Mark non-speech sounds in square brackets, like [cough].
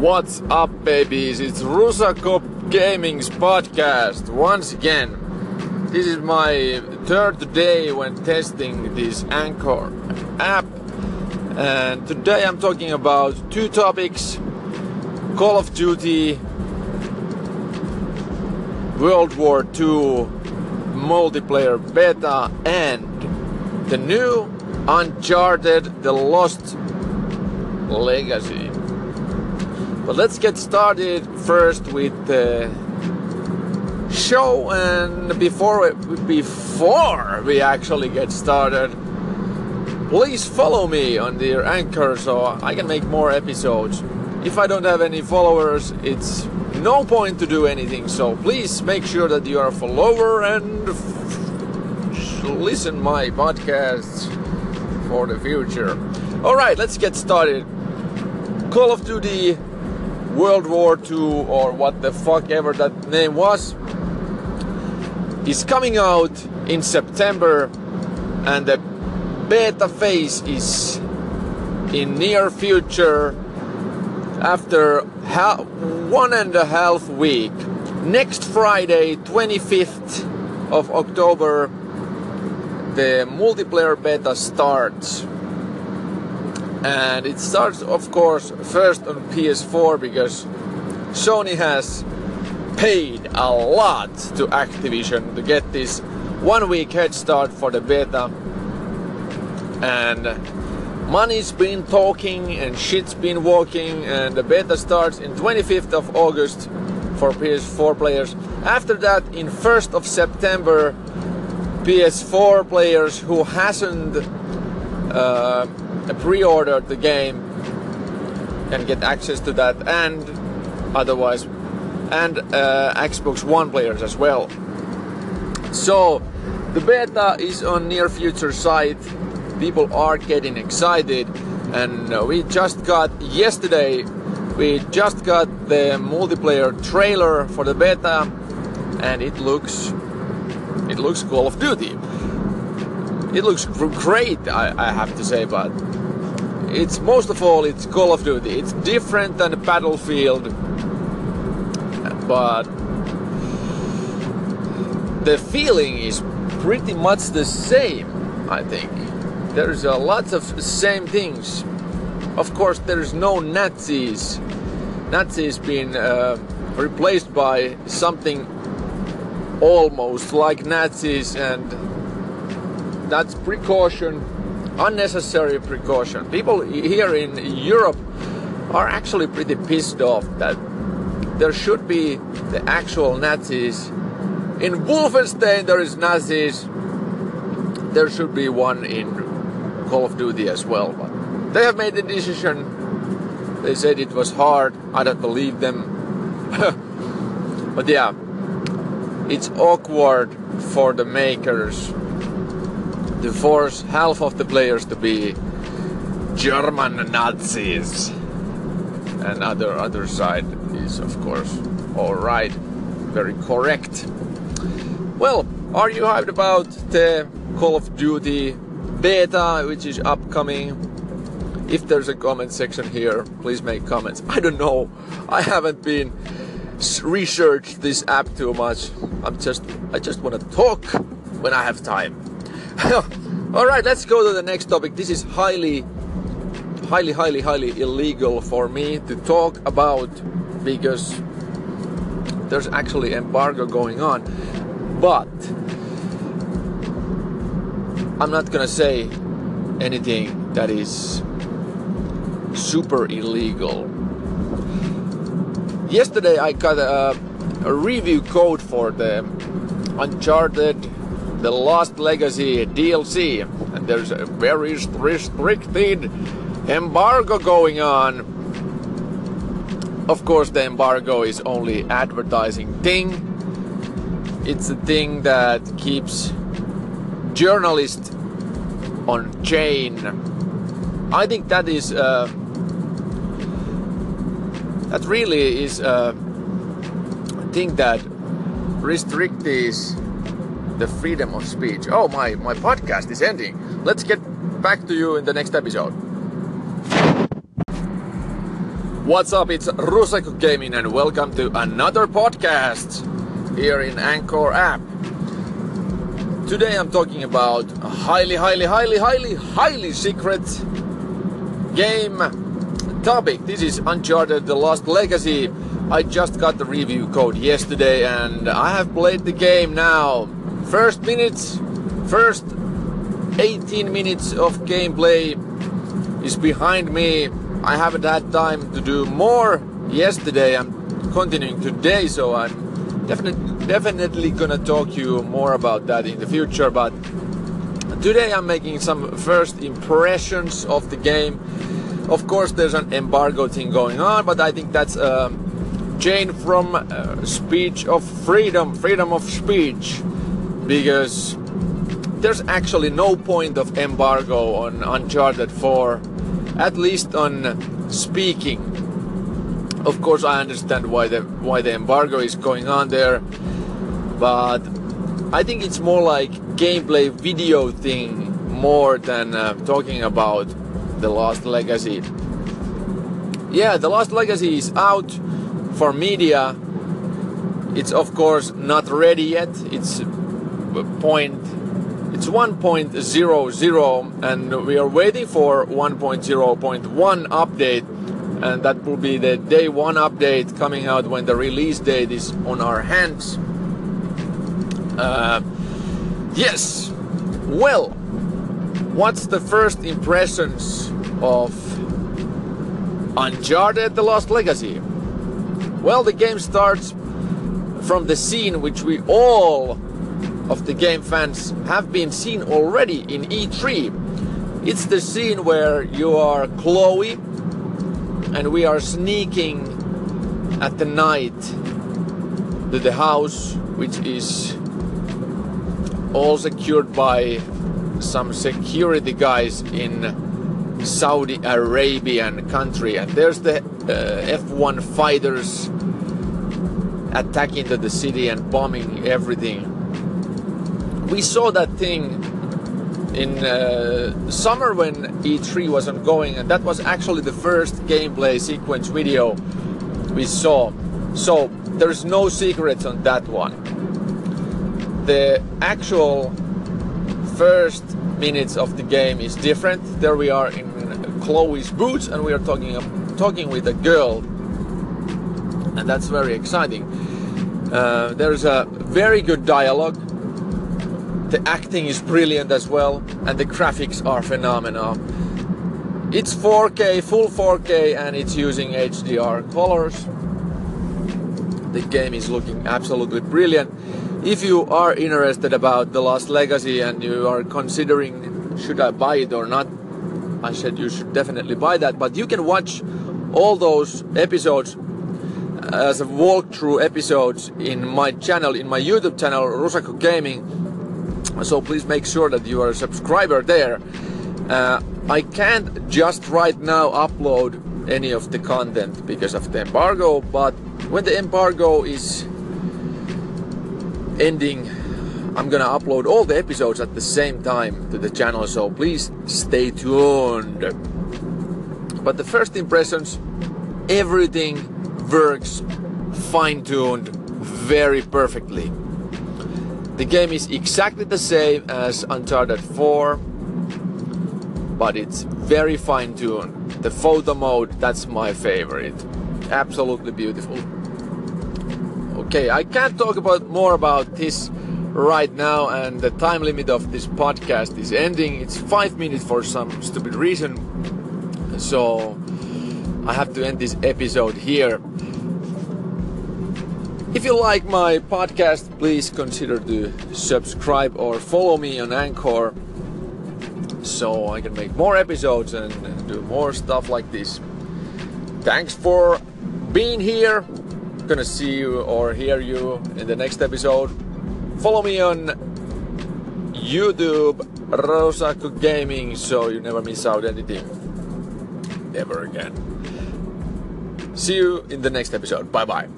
What's up, babies? It's Rusakop Gaming's podcast once again. This is my third day when testing this Anchor app, and today I'm talking about two topics Call of Duty World War II multiplayer beta and the new Uncharted The Lost Legacy. But let's get started first with the show and before before we actually get started please follow me on the anchor so I can make more episodes. If I don't have any followers, it's no point to do anything. So please make sure that you are a follower and f- listen my podcasts for the future. All right, let's get started. Call of Duty World War II or what the fuck ever that name was is coming out in September and the beta phase is in near future after ha- one and a half week. Next friday 25th of october the multiplayer beta starts and it starts of course first on ps4 because sony has paid a lot to activision to get this one week head start for the beta. And money's been talking and shit's been walking and the beta starts in 25th of august for ps4 players. After that in 1st of september ps4 players who hasn't uh, pre-ordered the game and get access to that and otherwise and uh, xbox one players as well. So the beta is on near future site. People are getting excited. And uh, we just got yesterday we just got the multiplayer trailer for the beta. And it looks it looks call of duty. It looks great I, I have to say but it's most of all it's call of duty it's different than battlefield but the feeling is pretty much the same i think there's a lot of same things. Of course, there's no Nazis. Nazis being uh, replaced by something almost like Nazis, and that's precaution, unnecessary precaution. People here in Europe are actually pretty pissed off that there should be the actual Nazis. In Wolfenstein, there is Nazis. There should be one in Call of Duty as well. But they have made the decision. They said it was hard. I don't believe them. [laughs] but yeah, it's awkward for the makers to force half of the players to be German Nazis, and other other side is of course all right, very correct. Well, are you hyped about the Call of Duty beta which is upcoming? If there's a comment section here please make comments. I don't know. I haven't been researched this app too much. I'm just i just want to talk when i have time [laughs] all right let's go to the next topic this is highly highly highly highly illegal for me to talk about because there's actually embargo going on but I'm not gonna say anything that is super illegal. Yesterday I got a, a review code for the Uncharted The Lost Legacy DLC, and there's a very restricted embargo going on. Of course, the embargo is only advertising thing. It's a thing that keeps journalist on chain. I think that is uh, that really is a thing that restricts the freedom of speech. Oh my, my podcast is ending. Let's get back to you in the next episode. What's up? It's Rusaku Gaming and welcome to another podcast here in Anchor app. Today I'm talking about a highly, highly, highly, highly, highly secret game topic. This is Uncharted The Lost Legacy. I just got the review code yesterday and I have played the game now. First minutes, first 18 minutes of gameplay is behind me. I haven't had time to do more yesterday. I'm continuing today, so I'm definitely definitely gonna talk to you more about that in the future. But today I'm making some first impressions of the game. Of course, there's an embargo thing going on, but I think that's a chain from uh, speech of freedom, freedom of speech, because there's actually no point of embargo on Uncharted 4 at least on speaking. Of course, I understand why the why the embargo is going on there, but I think it's more like gameplay video thing more than uh, talking about the Lost Legacy. Yeah, the Lost Legacy is out for media. It's of course not ready yet. It's point it's 1.00 and we are waiting for 1.0.1 update and that will be the day one update coming out when the release date is on our hands. Uh, yes, well, what's the first impressions of Uncharted The Lost Legacy? Well, the game starts from the scene which we all of the game fans have been seen already in E3. It's the scene where you are Chloe and we are sneaking at the night to the house, which is all secured by some security guys in Saudi Arabian country. And there's the uh, F1 fighters attacking the city and bombing everything we saw that thing in uh, summer when E3 was ongoing, and that was actually the first gameplay sequence video we saw. So there's no secrets on that one. The actual first minutes of the game is different. There we are in Chloe's boots, and we are talking talking with a girl, and that's very exciting. Uh, there's a very good dialogue the acting is brilliant as well, and the graphics are phenomenal. It's 4K, full 4K, and it's using HDR colors. The game is looking absolutely brilliant. If you are interested about The Lost Legacy and you are considering should I buy it or not, I said you should definitely buy that. But you can watch all those episodes as a walkthrough episodes in my channel, in my YouTube channel, Rusaku Gaming so please make sure that you are a subscriber there. Uh, I can't just right now upload any of the content because of the embargo, but when the embargo is ending, I'm gonna upload all the episodes at the same time to the channel, so please stay tuned. But the first impressions, everything works fine tuned very perfectly. The game is exactly the same as Uncharted 4, but it's very fine tuned. The photo mode, that's my favorite. Absolutely beautiful. Okay, I can't talk about more about this right now, and the time limit of this podcast is ending. It's five minutes for some stupid reason, so I have to end this episode here. If you like my podcast, please consider to subscribe or follow me on Anchor so I can make more episodes and do more stuff like this. Thanks for being here. Gonna see you or hear you in the next episode. Follow me on YouTube, Rosaku Gaming, so you never miss out anything ever again. See you in the next episode. Bye bye.